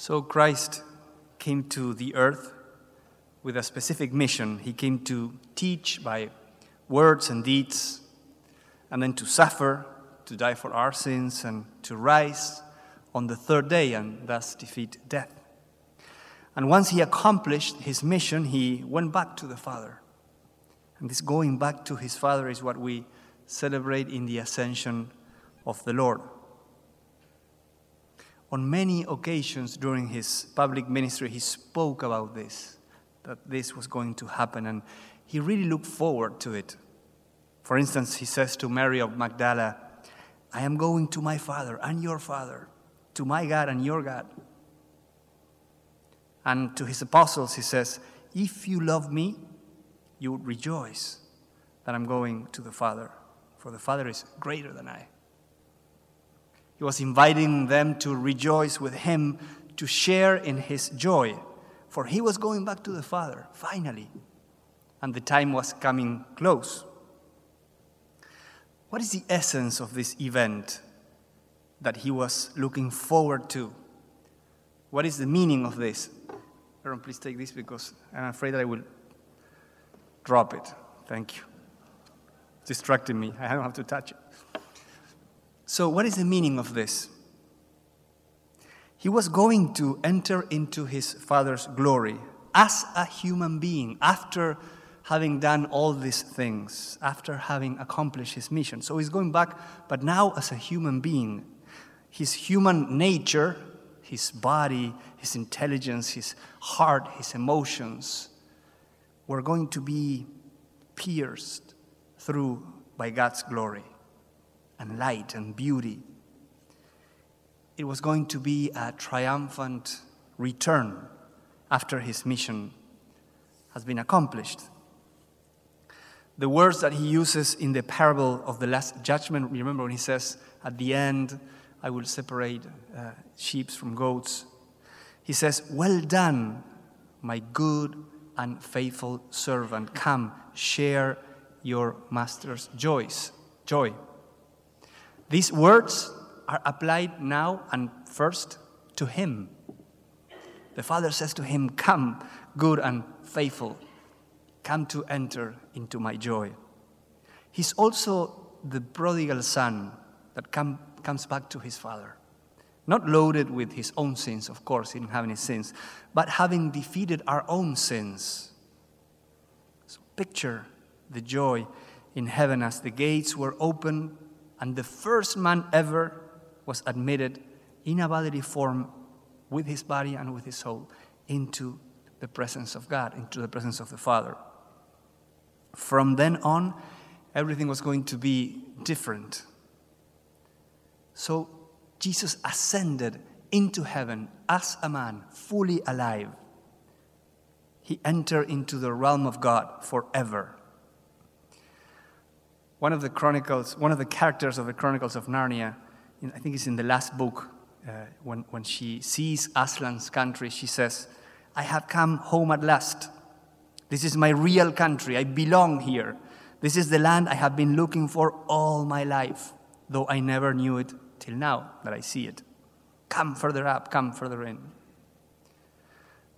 So Christ came to the earth with a specific mission. He came to teach by words and deeds, and then to suffer, to die for our sins, and to rise on the third day and thus defeat death. And once he accomplished his mission, he went back to the Father. And this going back to his Father is what we celebrate in the ascension of the Lord. On many occasions during his public ministry, he spoke about this, that this was going to happen, and he really looked forward to it. For instance, he says to Mary of Magdala, I am going to my Father and your Father, to my God and your God. And to his apostles, he says, If you love me, you would rejoice that I'm going to the Father, for the Father is greater than I. He was inviting them to rejoice with him, to share in his joy, for he was going back to the Father, finally, and the time was coming close. What is the essence of this event that he was looking forward to? What is the meaning of this? Aaron, please take this because I'm afraid that I will drop it. Thank you. It's distracting me. I don't have to touch it. So, what is the meaning of this? He was going to enter into his Father's glory as a human being after having done all these things, after having accomplished his mission. So, he's going back, but now as a human being. His human nature, his body, his intelligence, his heart, his emotions were going to be pierced through by God's glory and light and beauty. It was going to be a triumphant return after his mission has been accomplished. The words that he uses in the parable of the Last Judgment, remember when he says, At the end, I will separate uh, sheep from goats. He says, Well done, my good and faithful servant. Come, share your master's joys, joy. These words are applied now and first to him. The Father says to him, Come, good and faithful, come to enter into my joy. He's also the prodigal son that come, comes back to his father. Not loaded with his own sins, of course, he didn't have any sins, but having defeated our own sins. So picture the joy in heaven as the gates were opened and the first man ever was admitted in a bodily form with his body and with his soul into the presence of God, into the presence of the Father. From then on, everything was going to be different. So Jesus ascended into heaven as a man, fully alive. He entered into the realm of God forever one of the chronicles, one of the characters of the Chronicles of Narnia, I think it's in the last book, uh, when, when she sees Aslan's country, she says, I have come home at last. This is my real country. I belong here. This is the land I have been looking for all my life, though I never knew it till now that I see it. Come further up, come further in.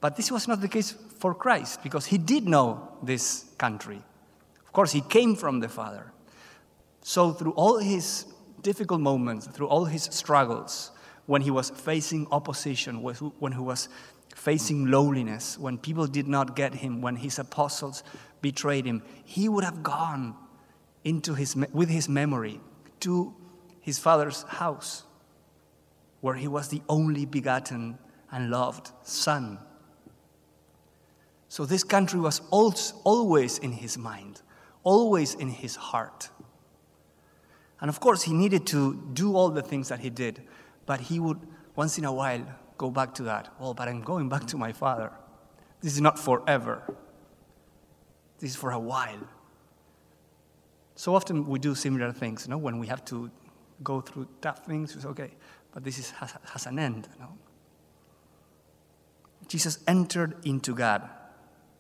But this was not the case for Christ because he did know this country. Of course, he came from the Father. So, through all his difficult moments, through all his struggles, when he was facing opposition, when he was facing lowliness, when people did not get him, when his apostles betrayed him, he would have gone into his, with his memory to his father's house, where he was the only begotten and loved son. So this country was always in his mind, always in his heart. And of course, he needed to do all the things that he did, but he would once in a while go back to that. Well, but I'm going back to my father. This is not forever, this is for a while. So often we do similar things, you know, when we have to go through tough things, it's okay, but this is, has, has an end, you know. Jesus entered into God,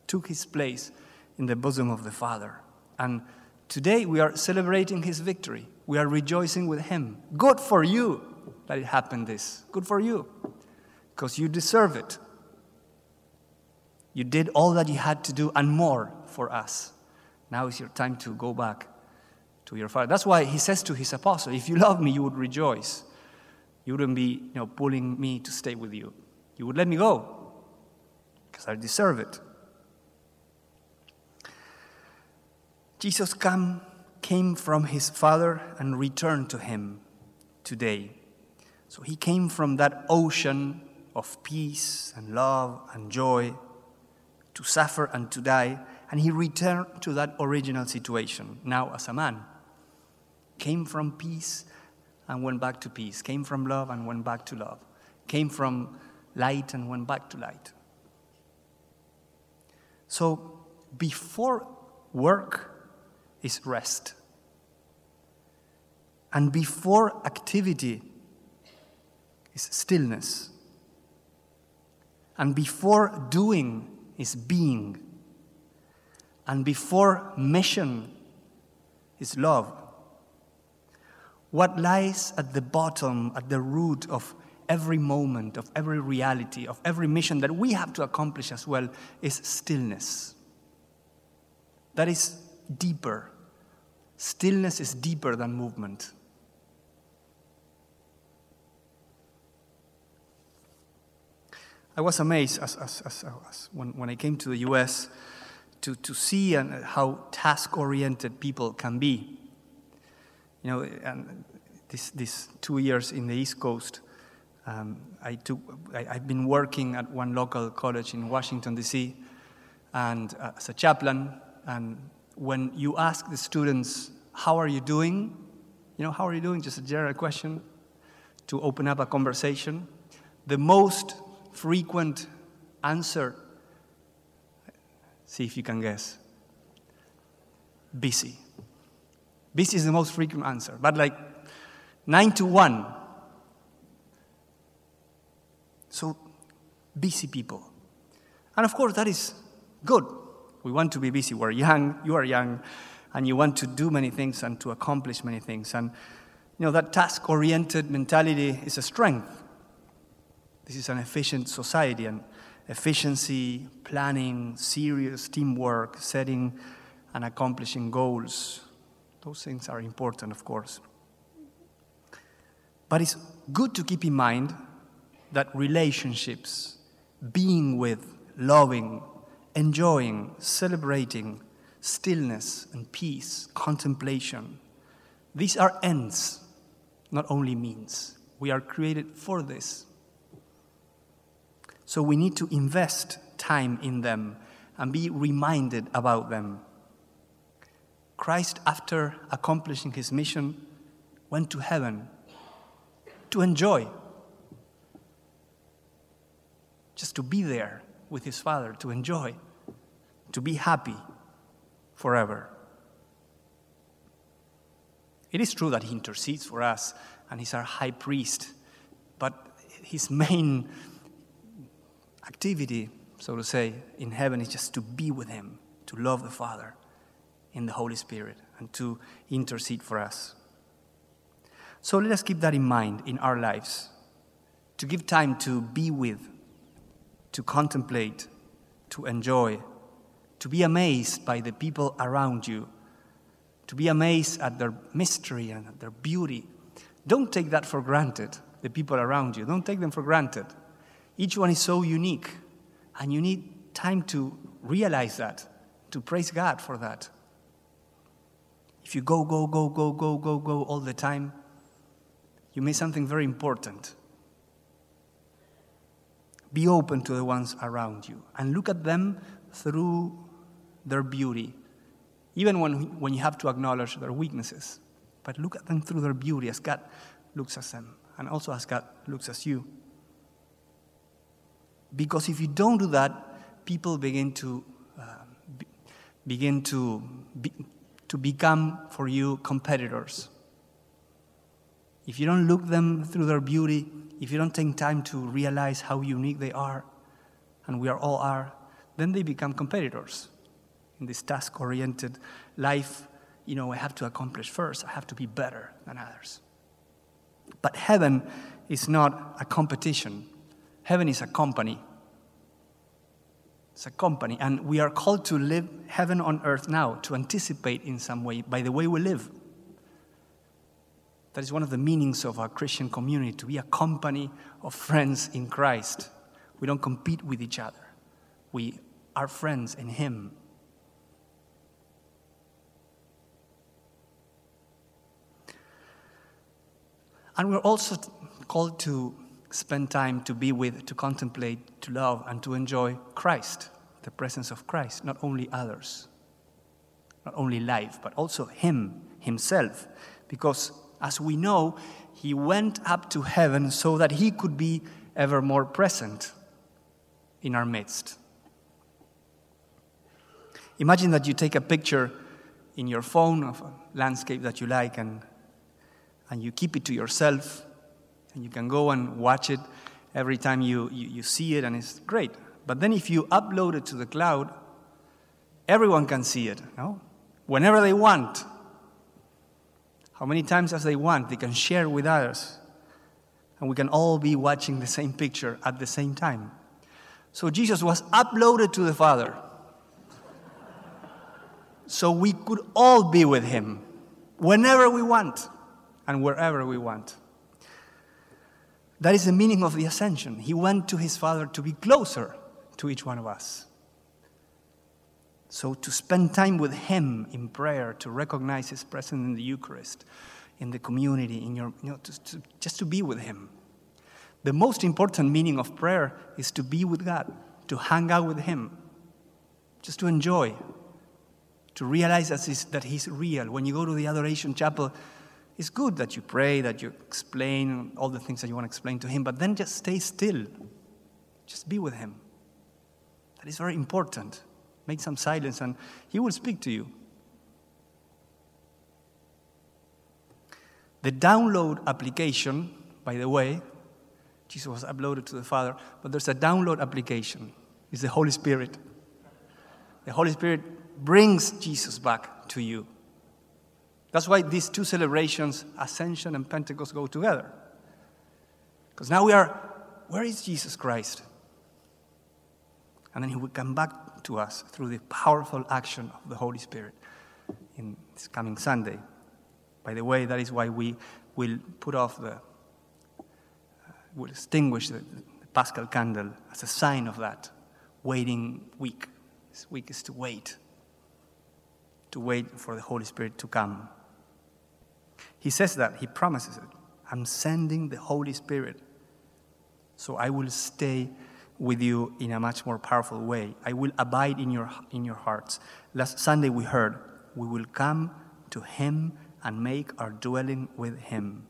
took his place in the bosom of the Father, and today we are celebrating his victory. We are rejoicing with him. Good for you that it happened this. Good for you. because you deserve it. You did all that you had to do and more for us. Now is your time to go back to your Father. That's why he says to his apostle, If you love me, you would rejoice. You wouldn't be you know, pulling me to stay with you. You would let me go because I deserve it. Jesus come, came from his Father and returned to him today. So he came from that ocean of peace and love and joy to suffer and to die, and he returned to that original situation now as a man. Came from peace and went back to peace, came from love and went back to love, came from light and went back to light. So before work is rest. And before activity is stillness. And before doing is being. And before mission is love. What lies at the bottom, at the root of every moment, of every reality, of every mission that we have to accomplish as well is stillness. That is deeper. Stillness is deeper than movement. I was amazed as, as, as, as when, when I came to the US to, to see and how task oriented people can be. You know, and this, this two years in the East Coast, um, I took, I, have been working at one local college in Washington, D.C., and uh, as a chaplain. And when you ask the students, How are you doing? You know, how are you doing? Just a general question to open up a conversation. The most frequent answer, see if you can guess busy. Busy is the most frequent answer, but like nine to one. So, busy people. And of course, that is good. We want to be busy. We're young, you are young, and you want to do many things and to accomplish many things. And, you know, that task oriented mentality is a strength. This is an efficient society, and efficiency, planning, serious teamwork, setting and accomplishing goals, those things are important, of course. But it's good to keep in mind that relationships, being with, loving, enjoying, celebrating, stillness and peace, contemplation, these are ends, not only means. We are created for this. So we need to invest time in them and be reminded about them. Christ, after accomplishing his mission, went to heaven to enjoy, just to be there with his Father, to enjoy, to be happy forever. It is true that he intercedes for us and he's our high priest, but his main activity, so to say, in heaven is just to be with Him, to love the Father in the Holy Spirit, and to intercede for us. So let us keep that in mind in our lives, to give time to be with, to contemplate, to enjoy, to be amazed by the people around you, to be amazed at their mystery and their beauty. Don't take that for granted, the people around you. Don't take them for granted. Each one is so unique, and you need time to realize that, to praise God for that. If you go, go, go, go, go, go, go all the time, you miss something very important. Be open to the ones around you and look at them through their beauty, even when, when you have to acknowledge their weaknesses. But look at them through their beauty as God looks at them, and also as God looks at you. Because if you don't do that, people begin to uh, be, begin to be, to become for you competitors. If you don't look them through their beauty, if you don't take time to realize how unique they are, and we are all are, then they become competitors in this task-oriented life. You know, I have to accomplish first. I have to be better than others. But heaven is not a competition Heaven is a company. It's a company, and we are called to live heaven on earth now, to anticipate in some way by the way we live. That is one of the meanings of our Christian community to be a company of friends in Christ. We don't compete with each other, we are friends in Him. And we're also called to spend time to be with, to contemplate, to love, and to enjoy Christ, the presence of Christ, not only others, not only life, but also Him, Himself. Because as we know, He went up to heaven so that He could be ever more present in our midst. Imagine that you take a picture in your phone of a landscape that you like and, and you keep it to yourself and you can go and watch it every time you, you, you see it and it's great. But then if you upload it to the cloud, everyone can see it, no? Whenever they want. How many times as they want, they can share with others. And we can all be watching the same picture at the same time. So Jesus was uploaded to the Father. So we could all be with him whenever we want and wherever we want. That is the meaning of the ascension. He went to his Father to be closer to each one of us. So, to spend time with Him in prayer, to recognize His presence in the Eucharist, in the community, in your, you know, to, to, just to be with Him. The most important meaning of prayer is to be with God, to hang out with Him, just to enjoy, to realize that he's, that he's real. When you go to the Adoration Chapel, it's good that you pray, that you explain all the things that you want to explain to Him, but then just stay still. Just be with Him. That is very important. Make some silence and He will speak to you. The download application, by the way, Jesus was uploaded to the Father, but there's a download application. It's the Holy Spirit. The Holy Spirit brings Jesus back to you. That's why these two celebrations, Ascension and Pentecost, go together. Because now we are, where is Jesus Christ? And then he will come back to us through the powerful action of the Holy Spirit in this coming Sunday. By the way, that is why we will put off the, uh, will extinguish the, the Paschal candle as a sign of that waiting week. This week is to wait, to wait for the Holy Spirit to come. He says that, he promises it. I'm sending the Holy Spirit, so I will stay with you in a much more powerful way. I will abide in your, in your hearts. Last Sunday we heard, we will come to Him and make our dwelling with Him.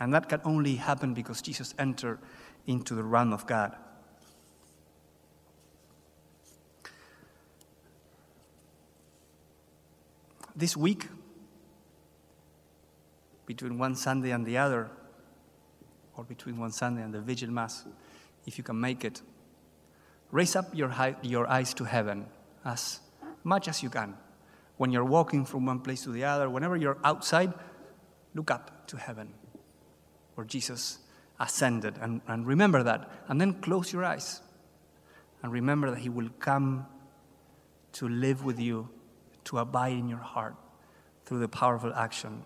And that can only happen because Jesus entered into the realm of God. This week, between one Sunday and the other, or between one Sunday and the Vigil Mass, if you can make it, raise up your, your eyes to heaven as much as you can. When you're walking from one place to the other, whenever you're outside, look up to heaven where Jesus ascended. And, and remember that. And then close your eyes and remember that He will come to live with you, to abide in your heart through the powerful action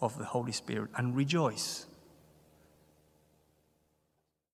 of the Holy Spirit. And rejoice